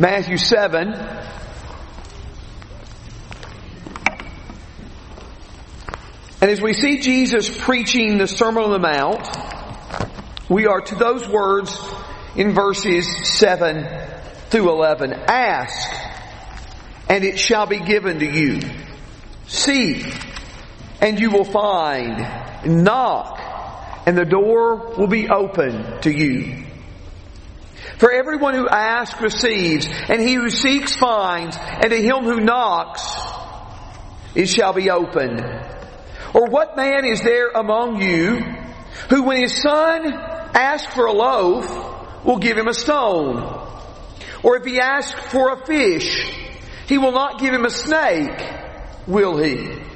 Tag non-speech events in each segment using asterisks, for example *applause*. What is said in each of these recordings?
Matthew 7. And as we see Jesus preaching the Sermon on the Mount, we are to those words in verses 7 through 11. Ask, and it shall be given to you. Seek, and you will find. Knock, and the door will be open to you. For everyone who asks receives, and he who seeks finds, and to him who knocks it shall be opened. Or what man is there among you who when his son asks for a loaf will give him a stone? Or if he asks for a fish, he will not give him a snake, will he?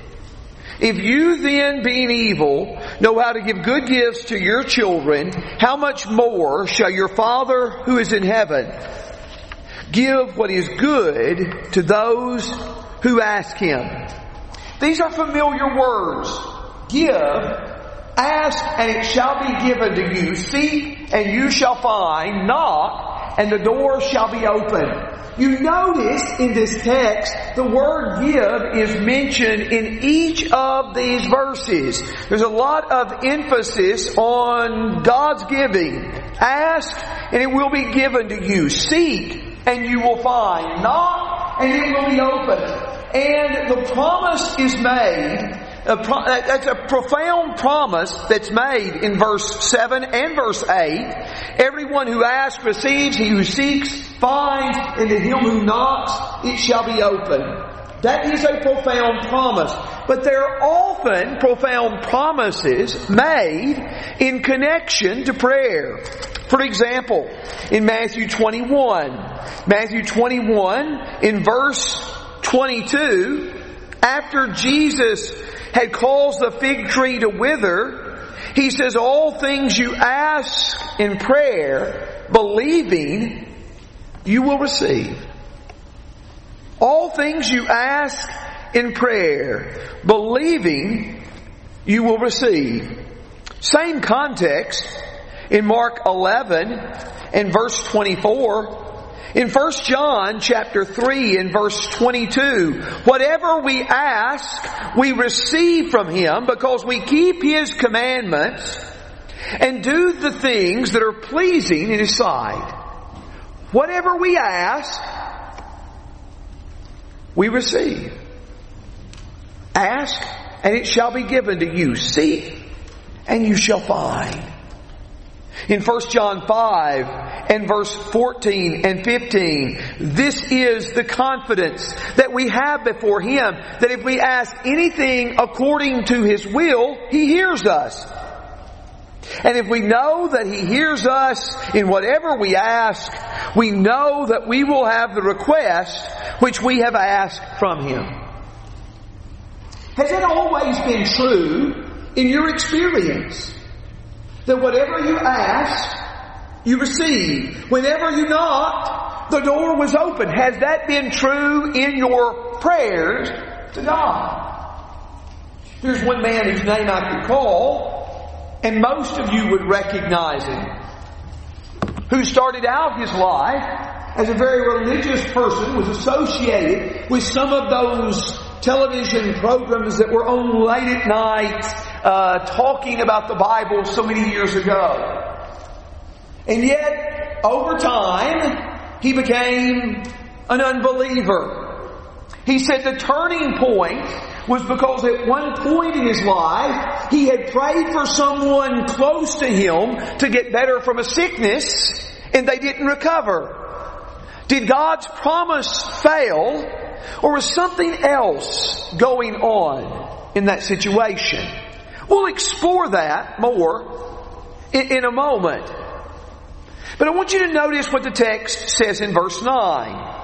If you then, being evil, know how to give good gifts to your children, how much more shall your Father who is in heaven give what is good to those who ask him? These are familiar words. Give, ask, and it shall be given to you. Seek, and you shall find. Knock, and the door shall be opened. You notice in this text, the word give is mentioned in each of these verses. There's a lot of emphasis on God's giving. Ask, and it will be given to you. Seek, and you will find. Knock, and it will be opened. And the promise is made a pro- that's a profound promise that's made in verse 7 and verse 8. Everyone who asks receives, he who seeks finds, and to him who knocks it shall be opened. That is a profound promise. But there are often profound promises made in connection to prayer. For example, in Matthew 21, Matthew 21 in verse 22, after Jesus had caused the fig tree to wither, he says, all things you ask in prayer, believing, you will receive. All things you ask in prayer, believing, you will receive. Same context in Mark 11 and verse 24. In 1 John chapter 3 and verse 22, whatever we ask, we receive from Him because we keep His commandments and do the things that are pleasing in His sight. Whatever we ask, we receive. Ask and it shall be given to you. Seek and you shall find. In 1 John 5 and verse 14 and 15, this is the confidence that we have before Him that if we ask anything according to His will, He hears us. And if we know that He hears us in whatever we ask, we know that we will have the request which we have asked from Him. Has it always been true in your experience? That whatever you ask, you receive. Whenever you knocked, the door was open. Has that been true in your prayers to God? There's one man whose name I could call, and most of you would recognize him, who started out his life as a very religious person, was associated with some of those television programs that were on late at night, uh, talking about the Bible so many years ago. And yet, over time, he became an unbeliever. He said the turning point was because at one point in his life, he had prayed for someone close to him to get better from a sickness, and they didn't recover. Did God's promise fail, or was something else going on in that situation? We'll explore that more in, in a moment. But I want you to notice what the text says in verse 9.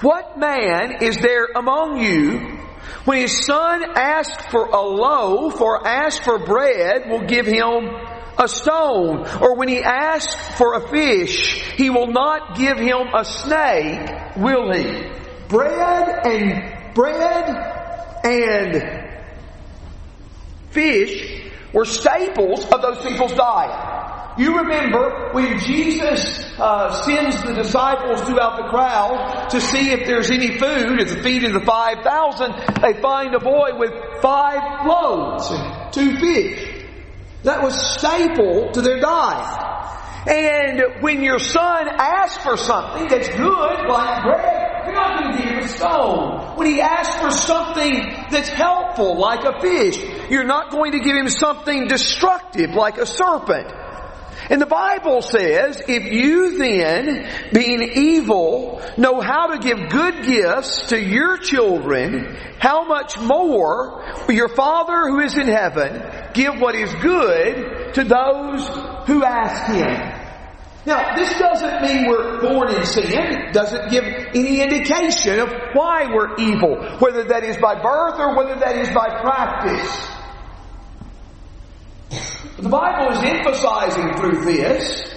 What man is there among you when his son asks for a loaf or asks for bread will give him a stone? Or when he asks for a fish, he will not give him a snake, will he? Bread and bread and fish were staples of those people's diet. You remember when Jesus uh, sends the disciples throughout the crowd to see if there's any food at the feet of the 5,000, they find a boy with five loaves and two fish. That was staple to their diet. And when your son asks for something that's good, like bread, you're not going to give him a stone. When he asks for something that's helpful, like a fish, you're not going to give him something destructive, like a serpent. And the Bible says, if you then, being evil, know how to give good gifts to your children, how much more will your Father who is in heaven give what is good to those who ask Him? Now, this doesn't mean we're born in sin. It doesn't give any indication of why we're evil, whether that is by birth or whether that is by practice. The Bible is emphasizing through this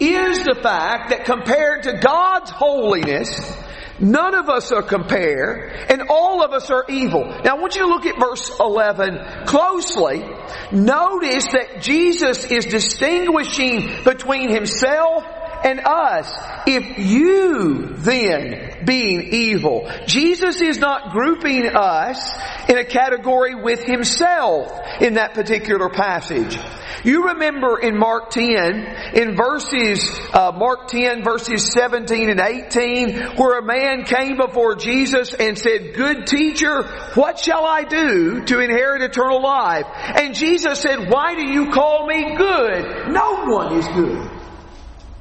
is the fact that compared to God's holiness, none of us are compared, and all of us are evil. Now I want you to look at verse 11 closely. Notice that Jesus is distinguishing between himself and us. If you then being evil, Jesus is not grouping us in a category with himself in that particular passage. You remember in Mark 10, in verses, uh, Mark 10 verses 17 and 18, where a man came before Jesus and said, good teacher, what shall I do to inherit eternal life? And Jesus said, why do you call me good? No one is good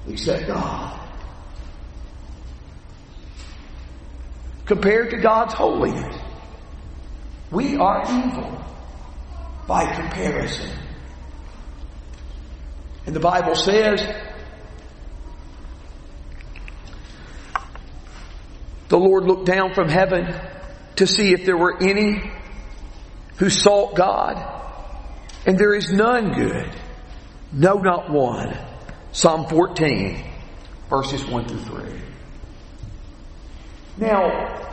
except God. Compared to God's holiness, we are evil by comparison. And the Bible says, the Lord looked down from heaven to see if there were any who sought God. And there is none good. No, not one. Psalm 14, verses 1 through 3. Now,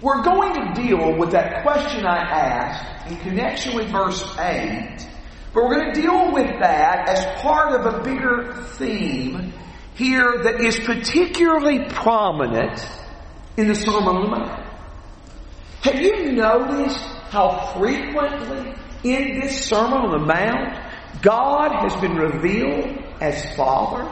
we're going to deal with that question I asked in connection with verse 8, but we're going to deal with that as part of a bigger theme here that is particularly prominent in the Sermon on the Mount. Have you noticed how frequently in this Sermon on the Mount God has been revealed as Father.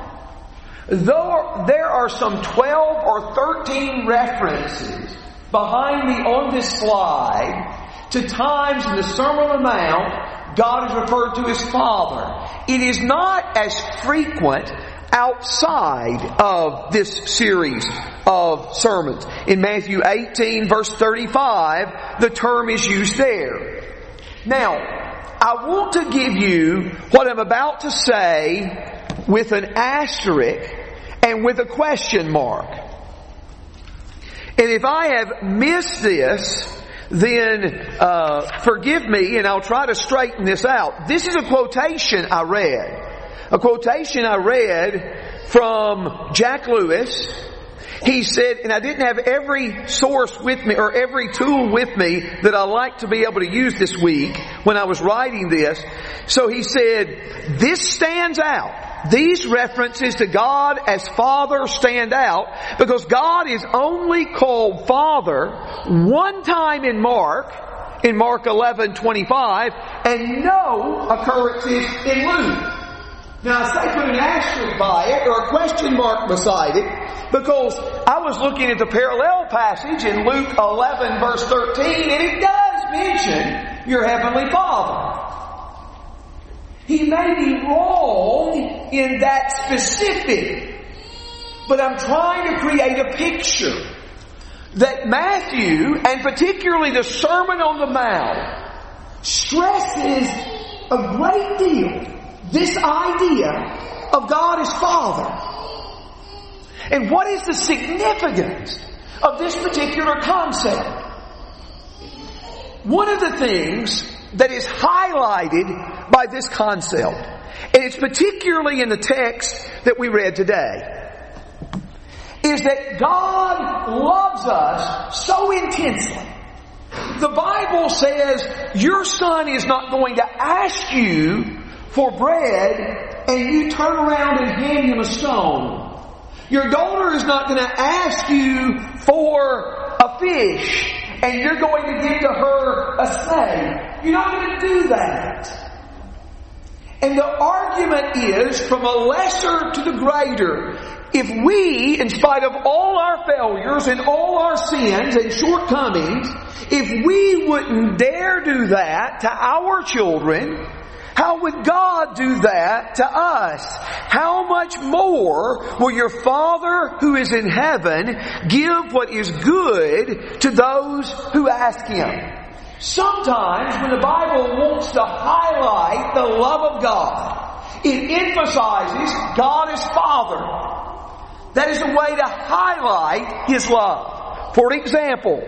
Though there are some 12 or 13 references behind me on this slide to times in the Sermon on the Mount, God is referred to as Father. It is not as frequent outside of this series of sermons. In Matthew 18 verse 35, the term is used there. Now, I want to give you what I'm about to say with an asterisk and with a question mark. And if I have missed this, then uh, forgive me and I'll try to straighten this out. This is a quotation I read. A quotation I read from Jack Lewis he said, and I didn't have every source with me or every tool with me that I like to be able to use this week when I was writing this. So he said, this stands out. These references to God as Father stand out because God is only called Father one time in Mark, in Mark 11, 25, and no occurrences in Luke. Now, I say put an asterisk by it or a question mark beside it because I was looking at the parallel passage in Luke 11 verse 13 and it does mention your Heavenly Father. He may be wrong in that specific, but I'm trying to create a picture that Matthew, and particularly the Sermon on the Mount, stresses a great deal this idea of God as Father. And what is the significance of this particular concept? One of the things that is highlighted by this concept, and it's particularly in the text that we read today, is that God loves us so intensely. The Bible says your son is not going to ask you for bread and you turn around and hand him a stone. Your daughter is not going to ask you for a fish and you're going to give to her a snake. You're not going to do that. And the argument is from a lesser to the greater. If we, in spite of all our failures and all our sins and shortcomings, if we wouldn't dare do that to our children, how would God do that to us? How much more will your Father who is in heaven give what is good to those who ask Him? Sometimes when the Bible wants to highlight the love of God, it emphasizes God as Father. That is a way to highlight His love. For example,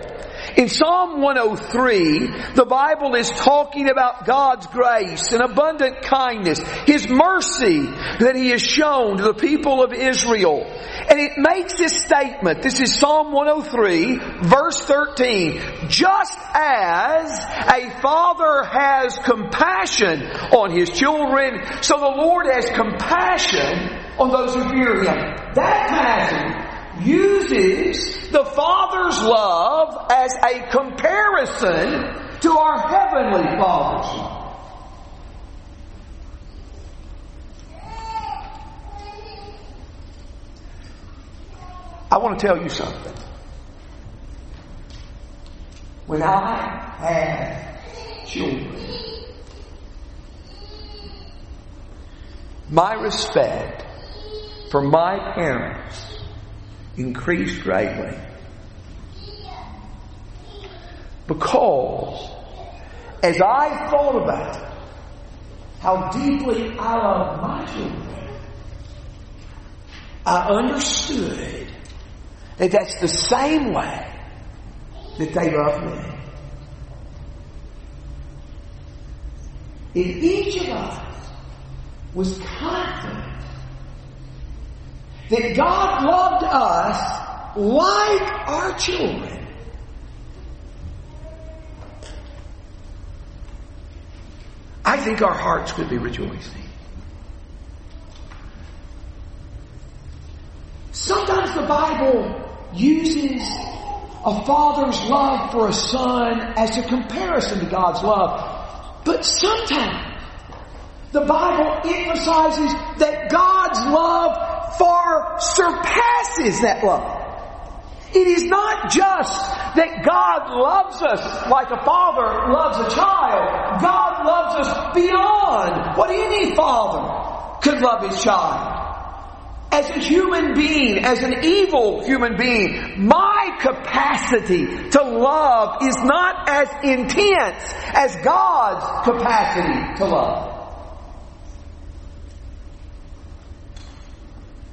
in Psalm 103, the Bible is talking about God's grace and abundant kindness, His mercy that He has shown to the people of Israel. And it makes this statement, this is Psalm 103, verse 13, just as a father has compassion on his children, so the Lord has compassion on those who fear Him. That passage uses the Father's love as a comparison to our Heavenly Father's love. I want to tell you something. When I have children, my respect for my parents increased greatly. Because as I thought about how deeply I love my children, I understood that that's the same way that they love me. If each of us was confident that God loved us like our children. I think our hearts would be rejoicing. Sometimes the Bible uses a father's love for a son as a comparison to God's love. But sometimes the Bible emphasizes that God's love far surpasses that love. It is not just that God loves us like a father loves a child. God loves us beyond what any father could love his child. As a human being, as an evil human being, my capacity to love is not as intense as God's capacity to love.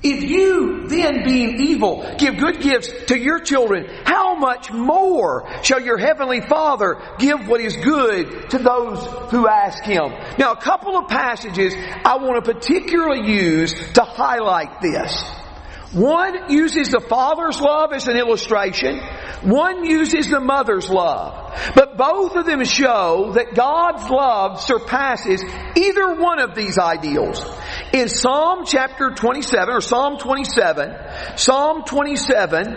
If you then being evil give good gifts to your children, how much more shall your heavenly Father give what is good to those who ask Him? Now a couple of passages I want to particularly use to highlight this. One uses the father's love as an illustration. One uses the mother's love. But both of them show that God's love surpasses either one of these ideals. In Psalm chapter 27 or Psalm 27, Psalm 27,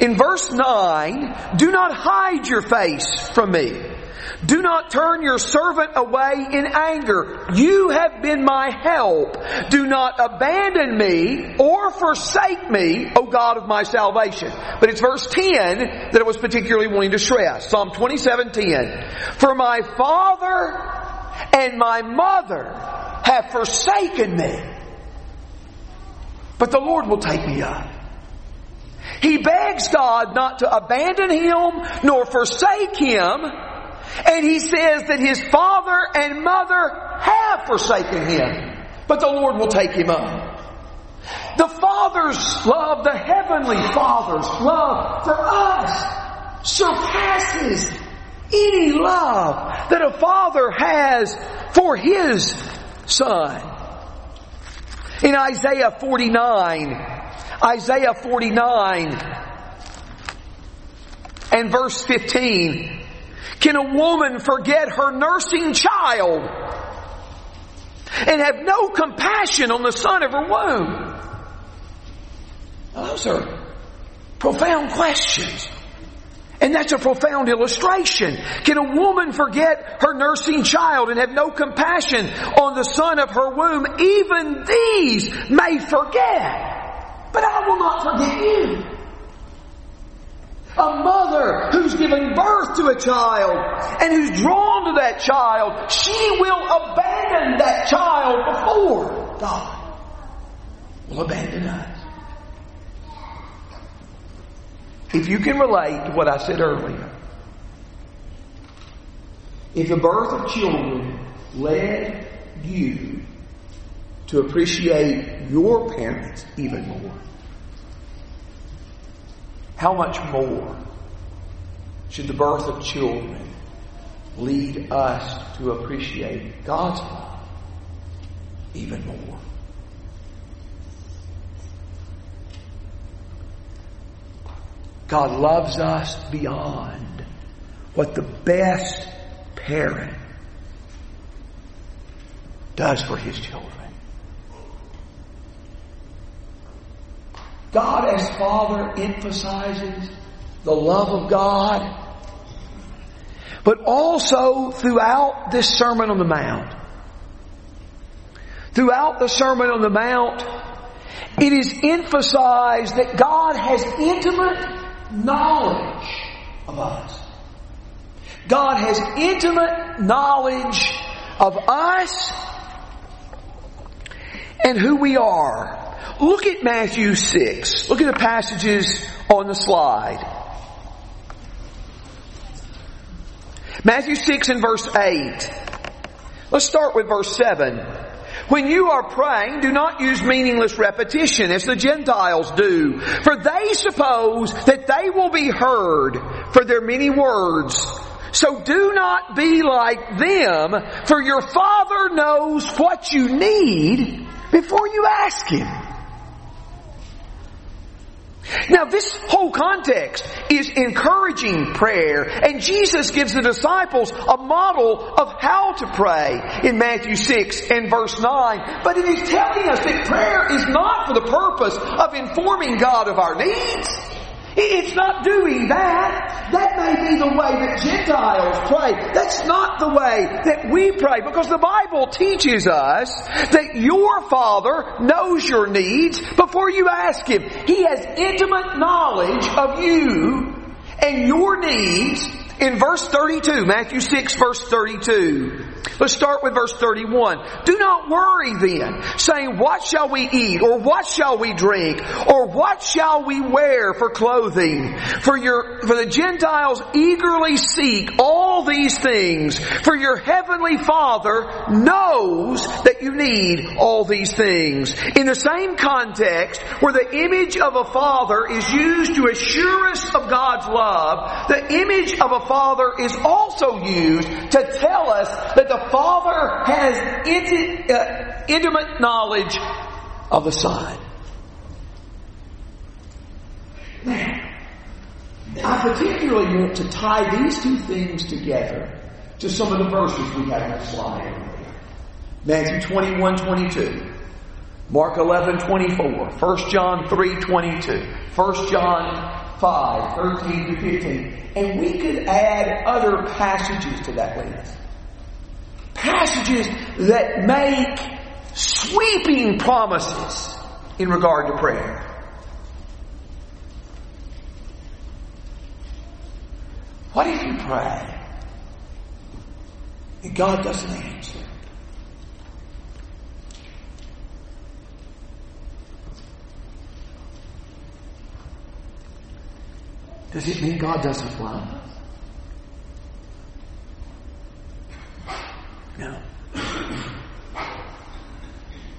in verse 9, do not hide your face from me. Do not turn your servant away in anger. You have been my help. Do not abandon me or forsake me, O God of my salvation. But it's verse 10 that I was particularly wanting to stress. Psalm 27, 10. For my father and my mother have forsaken me. But the Lord will take me up. He begs God not to abandon him nor forsake him and he says that his father and mother have forsaken him, but the Lord will take him up. The Father's love, the Heavenly Father's love for us surpasses any love that a father has for his son. In Isaiah 49, Isaiah 49 and verse 15, can a woman forget her nursing child and have no compassion on the son of her womb? Those are profound questions. And that's a profound illustration. Can a woman forget her nursing child and have no compassion on the son of her womb? Even these may forget. But I will not forget you. A mother who's given birth to a child and who's drawn to that child, she will abandon that child before God will abandon us. If you can relate to what I said earlier, if the birth of children led you to appreciate your parents even more, how much more should the birth of children lead us to appreciate God's love even more? God loves us beyond what the best parent does for his children. God as Father emphasizes the love of God, but also throughout this Sermon on the Mount, throughout the Sermon on the Mount, it is emphasized that God has intimate knowledge of us. God has intimate knowledge of us and who we are. Look at Matthew 6. Look at the passages on the slide. Matthew 6 and verse 8. Let's start with verse 7. When you are praying, do not use meaningless repetition as the Gentiles do, for they suppose that they will be heard for their many words. So do not be like them, for your Father knows what you need before you ask Him. Now this whole context is encouraging prayer and Jesus gives the disciples a model of how to pray in Matthew 6 and verse 9. But it is telling us that prayer is not for the purpose of informing God of our needs. It's not doing that. That may be the way that Gentiles pray. That's not the way that we pray because the Bible teaches us that your Father knows your needs before you ask Him. He has intimate knowledge of you and your needs in verse 32, Matthew 6 verse 32. Let's start with verse 31. Do not worry then, saying, what shall we eat? Or what shall we drink? Or what shall we wear for clothing? For your, for the Gentiles eagerly seek all these things. For your heavenly Father knows that you need all these things. In the same context, where the image of a father is used to assure us of God's love, the image of a father is also used to tell us that the Father has inti- uh, intimate knowledge of the Son. Now, I particularly want to tie these two things together to some of the verses we have on the slide Matthew 21, 22. Mark 11, 24. 1 John 3, 22. 1 John 5, 13 to 15. And we could add other passages to that list passages that make sweeping promises in regard to prayer. What if you pray and God doesn't answer? Does it mean God doesn't love?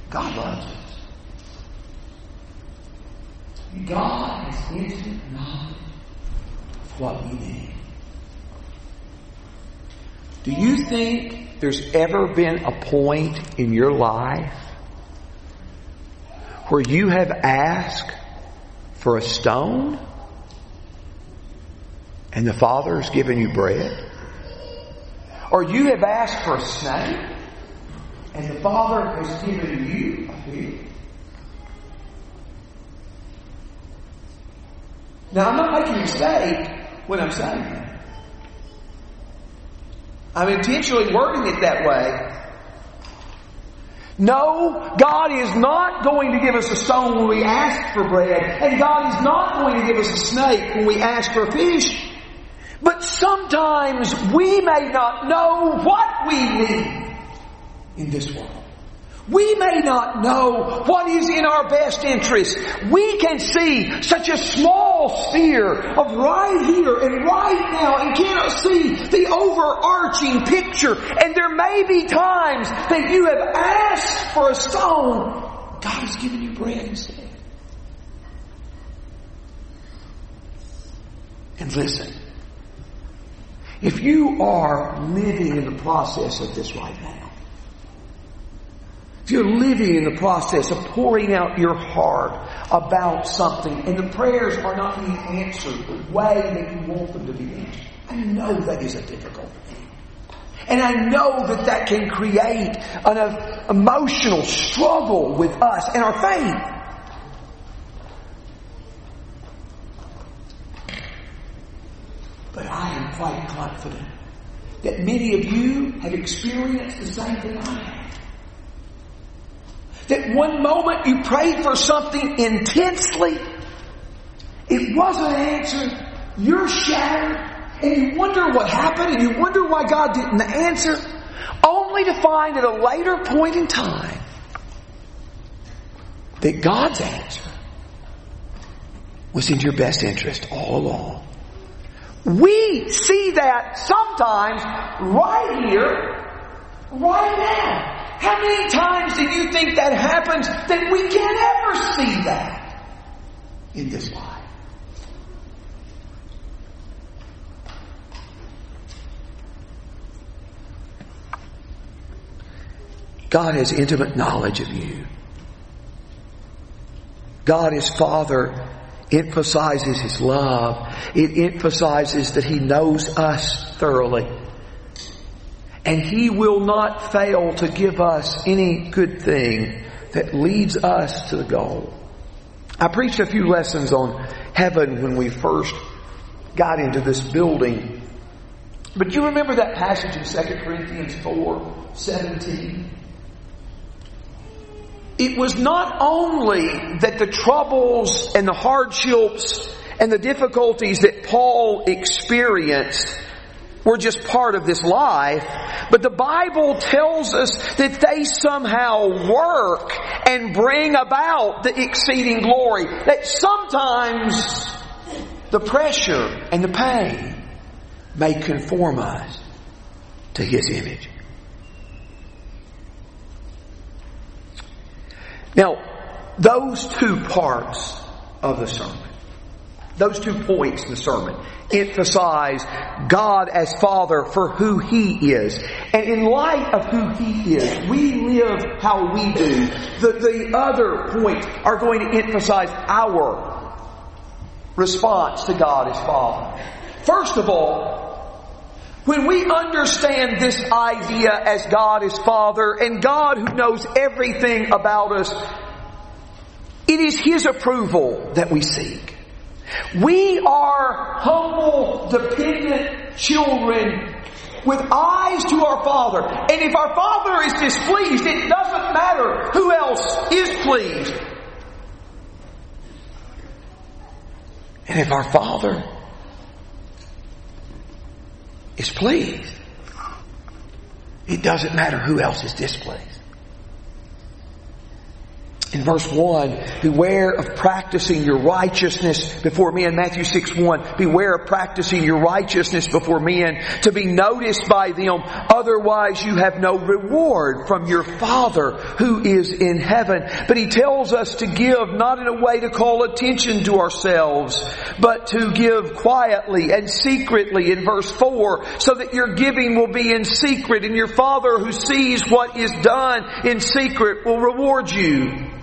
God loves us. God has intimate knowledge of what we need. Do you think there's ever been a point in your life where you have asked for a stone and the Father has given you bread? Or you have asked for a snake And the Father has given you a fish. Now, I'm not making a mistake when I'm saying. I'm intentionally wording it that way. No, God is not going to give us a stone when we ask for bread, and God is not going to give us a snake when we ask for a fish. But sometimes we may not know what we need in this world. We may not know what is in our best interest. We can see such a small sphere of right here and right now and cannot see the overarching picture. And there may be times that you have asked for a stone. God has given you bread instead. And listen, if you are living in the process of this right now, if you're living in the process of pouring out your heart about something and the prayers are not being answered the way that you want them to be answered, I know that is a difficult thing. And I know that that can create an emotional struggle with us and our faith. But I am quite confident that many of you have experienced the same thing I have. That one moment you prayed for something intensely, it wasn't answered, you're shattered, and you wonder what happened, and you wonder why God didn't answer, only to find at a later point in time that God's answer was in your best interest all along. We see that sometimes right here, right now. How many times do you think that happens that we can't ever see that in this life? God has intimate knowledge of you. God is Father emphasizes His love. It emphasizes that He knows us thoroughly. And He will not fail to give us any good thing that leads us to the goal. I preached a few lessons on heaven when we first got into this building. But you remember that passage in 2 Corinthians 4 17? It was not only that the troubles and the hardships and the difficulties that Paul experienced were just part of this life, but the Bible tells us that they somehow work and bring about the exceeding glory. That sometimes the pressure and the pain may conform us to His image. Now, those two parts of the sermon, those two points in the sermon, emphasize God as Father for who He is. And in light of who He is, we live how we do. The, the other points are going to emphasize our response to God as Father. First of all, when we understand this idea as God is Father and God who knows everything about us, it is His approval that we seek. We are humble, dependent children with eyes to our Father. And if our Father is displeased, it doesn't matter who else is pleased. And if our Father is pleased, it doesn't matter who else is displeased. In verse 1, beware of practicing your righteousness before men. Matthew 6 1, beware of practicing your righteousness before men to be noticed by them. Otherwise you have no reward from your Father who is in heaven. But he tells us to give not in a way to call attention to ourselves, but to give quietly and secretly in verse 4 so that your giving will be in secret and your Father who sees what is done in secret will reward you.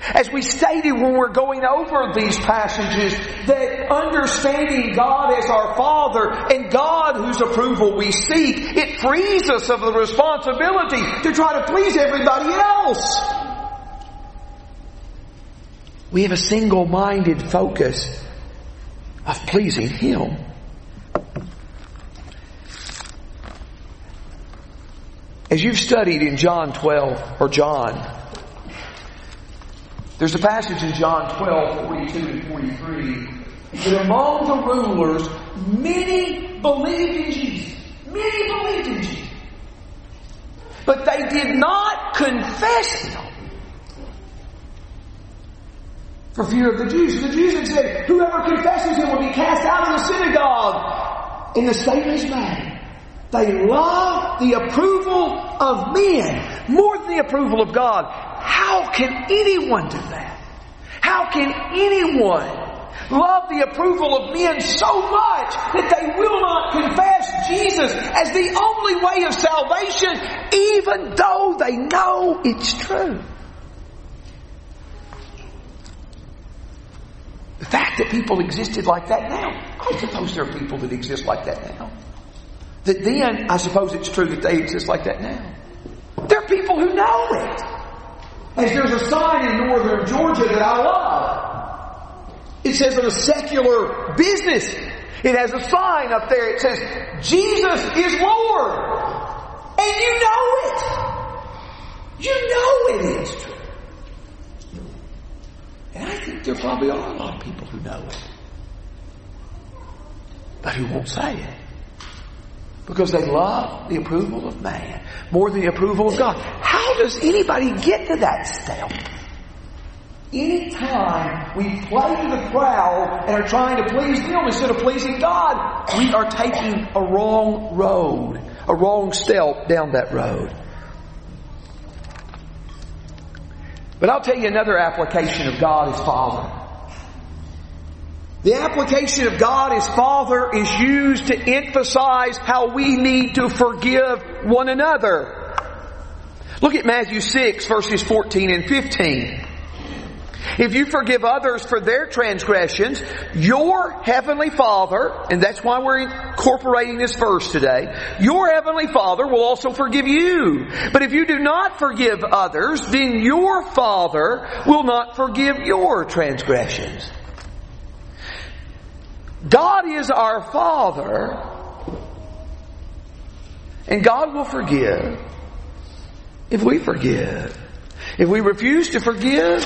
As we stated when we're going over these passages, that understanding God as our Father and God whose approval we seek, it frees us of the responsibility to try to please everybody else. We have a single-minded focus of pleasing Him. As you've studied in John 12, or John, there's a passage in John 12, 42 and 43 that among the rulers, many believed in Jesus. Many believed in Jesus. But they did not confess Him for fear of the Jews. The Jews had said, whoever confesses Him will be cast out of the synagogue. And the statement is made. They love the approval of men more than the approval of God. How can anyone do that? How can anyone love the approval of men so much that they will not confess Jesus as the only way of salvation even though they know it's true? The fact that people existed like that now, I suppose there are people that exist like that now. That then, I suppose it's true that they exist like that now. There are people who know it. As there's a sign in northern Georgia that I love. It says in a secular business, it has a sign up there. It says, Jesus is Lord. And you know it. You know it is true. And I think there probably are a lot of people who know it. But who won't say it. Because they love the approval of man more than the approval of God. How does anybody get to that step? Anytime we play to the crowd and are trying to please them instead of pleasing God, we are taking a wrong road, a wrong step down that road. But I'll tell you another application of God as Father. The application of God as Father is used to emphasize how we need to forgive one another. Look at Matthew 6 verses 14 and 15. If you forgive others for their transgressions, your heavenly Father, and that's why we're incorporating this verse today, your heavenly Father will also forgive you. But if you do not forgive others, then your Father will not forgive your transgressions. God is our Father, and God will forgive if we forgive. If we refuse to forgive,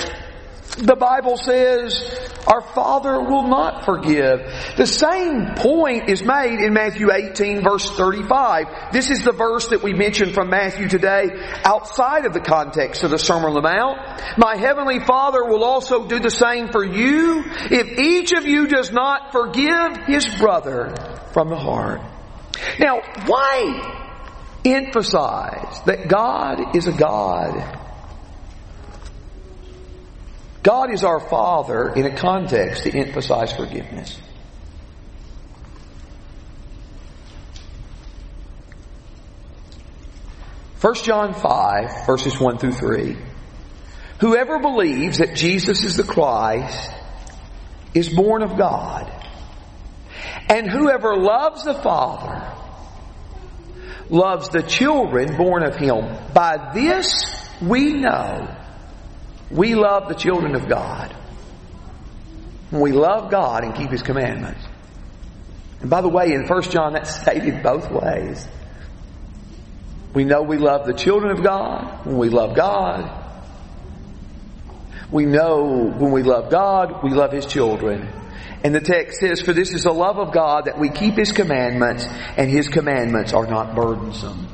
the Bible says our Father will not forgive. The same point is made in Matthew 18 verse 35. This is the verse that we mentioned from Matthew today outside of the context of the Sermon on the Mount. My Heavenly Father will also do the same for you if each of you does not forgive his brother from the heart. Now, why emphasize that God is a God God is our Father in a context to emphasize forgiveness. First John 5, verses 1 through 3. Whoever believes that Jesus is the Christ is born of God. And whoever loves the Father loves the children born of him. By this we know we love the children of God. We love God and keep His commandments. And by the way, in 1 John, that's *laughs* stated both ways. We know we love the children of God when we love God. We know when we love God, we love His children. And the text says, For this is the love of God that we keep His commandments, and His commandments are not burdensome.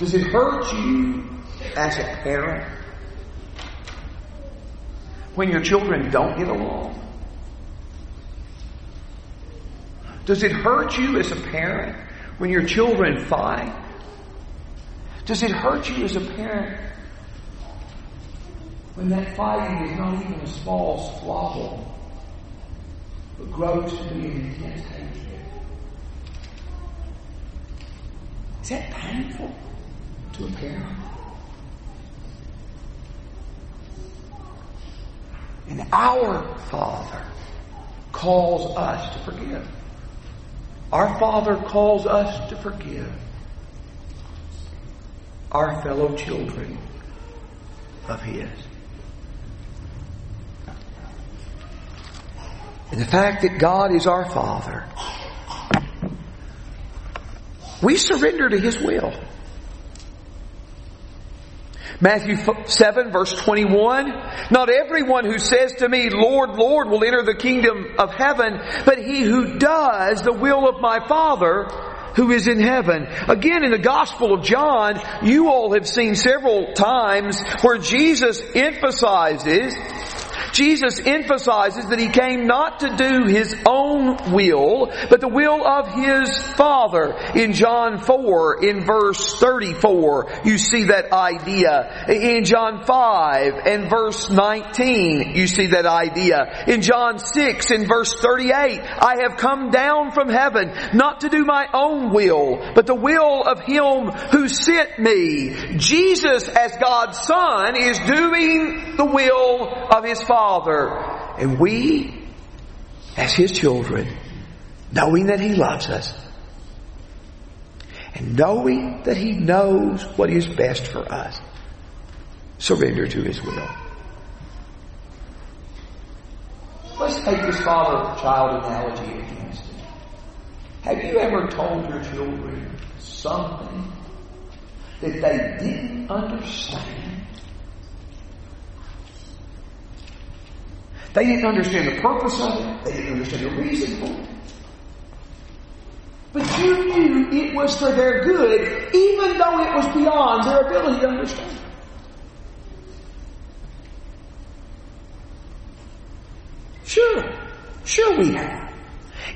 Does it hurt you as a parent when your children don't get along? Does it hurt you as a parent when your children fight? Does it hurt you as a parent when that fighting is not even a small squabble, but grows to be an intense hatred? that painful to a parent? And our Father calls us to forgive. Our Father calls us to forgive our fellow children of His. And the fact that God is our Father, we surrender to His will. Matthew 7 verse 21, Not everyone who says to me, Lord, Lord, will enter the kingdom of heaven, but he who does the will of my Father who is in heaven. Again, in the Gospel of John, you all have seen several times where Jesus emphasizes Jesus emphasizes that he came not to do his own will, but the will of his Father. In John 4, in verse 34, you see that idea. In John 5 and verse 19, you see that idea. In John 6 in verse 38, I have come down from heaven not to do my own will, but the will of him who sent me. Jesus as God's Son is doing the will of his Father. Father. And we, as His children, knowing that He loves us, and knowing that He knows what is best for us, surrender to His will. Let's take this father-child analogy against it. Have you ever told your children something that they didn't understand? They didn't understand the purpose of it. They didn't understand the reason for it. But you knew it was for their good, even though it was beyond their ability to understand. Sure. Sure we have.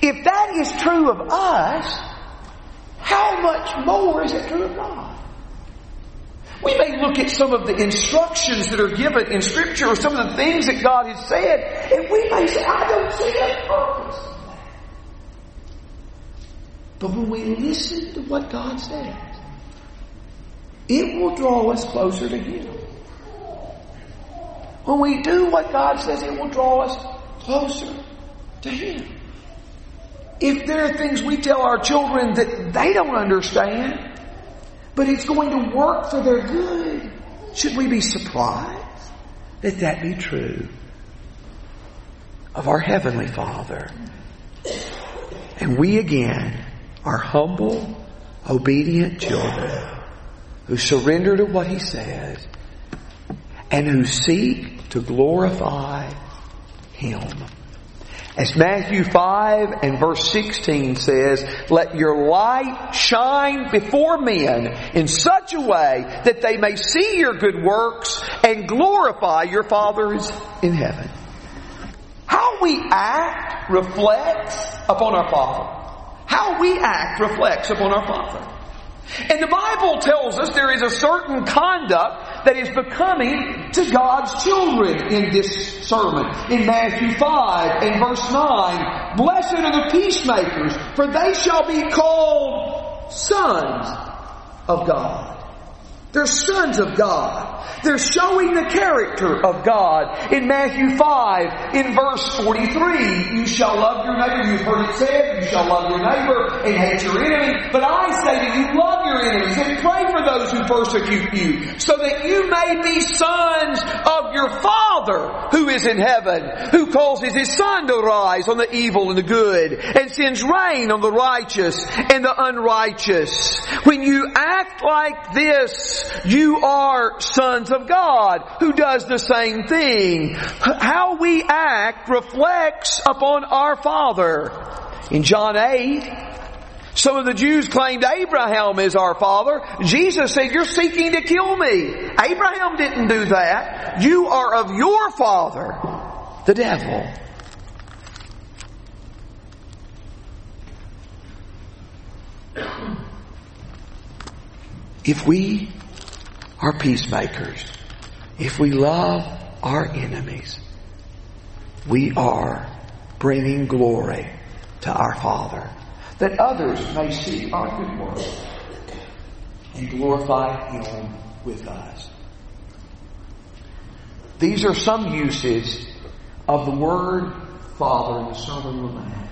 If that is true of us, how much more is it true of God? We may look at some of the instructions that are given in Scripture or some of the things that God has said, and we may say, I don't see a purpose. But when we listen to what God says, it will draw us closer to Him. When we do what God says, it will draw us closer to Him. If there are things we tell our children that they don't understand, but it's going to work for their good. Should we be surprised that that be true of our Heavenly Father? And we again are humble, obedient children who surrender to what He says and who seek to glorify Him. As Matthew 5 and verse 16 says, let your light shine before men in such a way that they may see your good works and glorify your Father in heaven. How we act reflects upon our Father. How we act reflects upon our Father. And the Bible tells us there is a certain conduct that is becoming to God's children in this sermon. In Matthew 5 and verse 9, Blessed are the peacemakers, for they shall be called sons of God. They're sons of God. They're showing the character of God. In Matthew 5, in verse 43, you shall love your neighbor. You've heard it said, you shall love your neighbor and hate your enemy. But I say to you, love your enemies and pray for those who persecute you, so that you may be sons of your Father who is in heaven, who causes his sun to rise on the evil and the good, and sends rain on the righteous and the unrighteous. When you act like this, you are sons of God who does the same thing. How we act reflects upon our Father. In John 8, some of the Jews claimed Abraham is our father. Jesus said, you're seeking to kill me. Abraham didn't do that. You are of your father, the devil. If we are peacemakers, if we love our enemies, we are bringing glory to our Father, that others may see our good works and glorify Him with us. These are some uses of the word Father in the Sermon on the.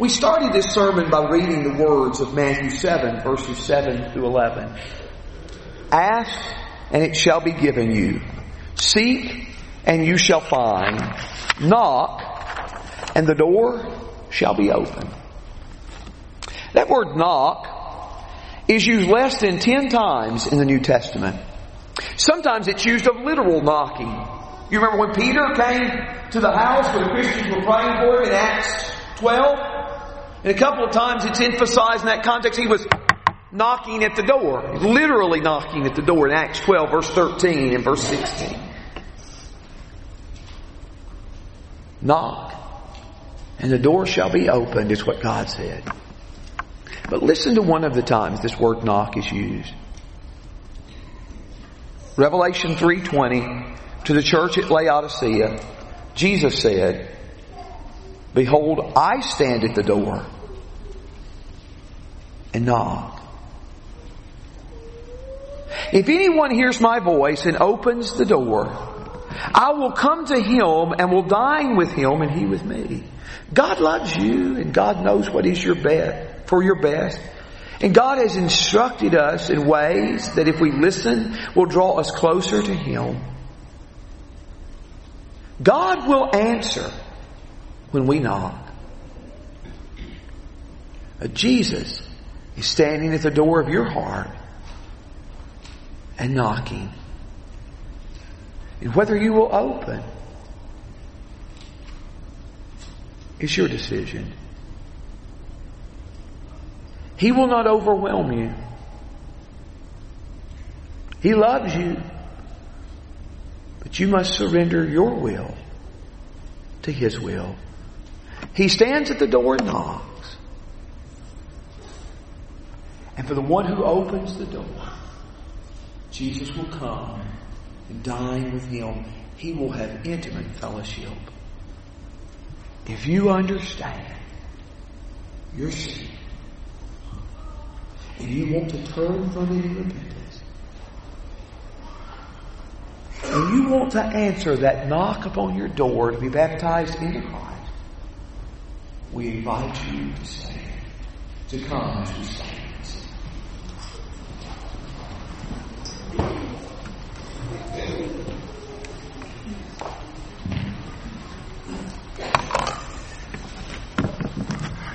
We started this sermon by reading the words of Matthew 7, verses 7 through 11. Ask, and it shall be given you. Seek, and you shall find. Knock, and the door shall be open. That word knock is used less than ten times in the New Testament. Sometimes it's used of literal knocking. You remember when Peter came to the house where the Christians were praying for him in Acts 12? And a couple of times it's emphasized in that context he was knocking at the door. Literally knocking at the door in Acts 12 verse 13 and verse 16. Knock and the door shall be opened is what God said. But listen to one of the times this word knock is used. Revelation 3:20 to the church at Laodicea, Jesus said, "Behold, I stand at the door and knock. If anyone hears my voice and opens the door, I will come to him and will dine with him and he with me." God loves you and God knows what is your best, for your best. And God has instructed us in ways that if we listen will draw us closer to Him. God will answer when we knock. Uh, Jesus is standing at the door of your heart and knocking. And whether you will open It's your decision. He will not overwhelm you. He loves you. But you must surrender your will to His will. He stands at the door and knocks. And for the one who opens the door, Jesus will come and dine with Him. He will have intimate fellowship. If you understand your sin and you want to turn from it in repentance, and you want to answer that knock upon your door to be baptized into Christ, we invite you to stand, to come as we stand.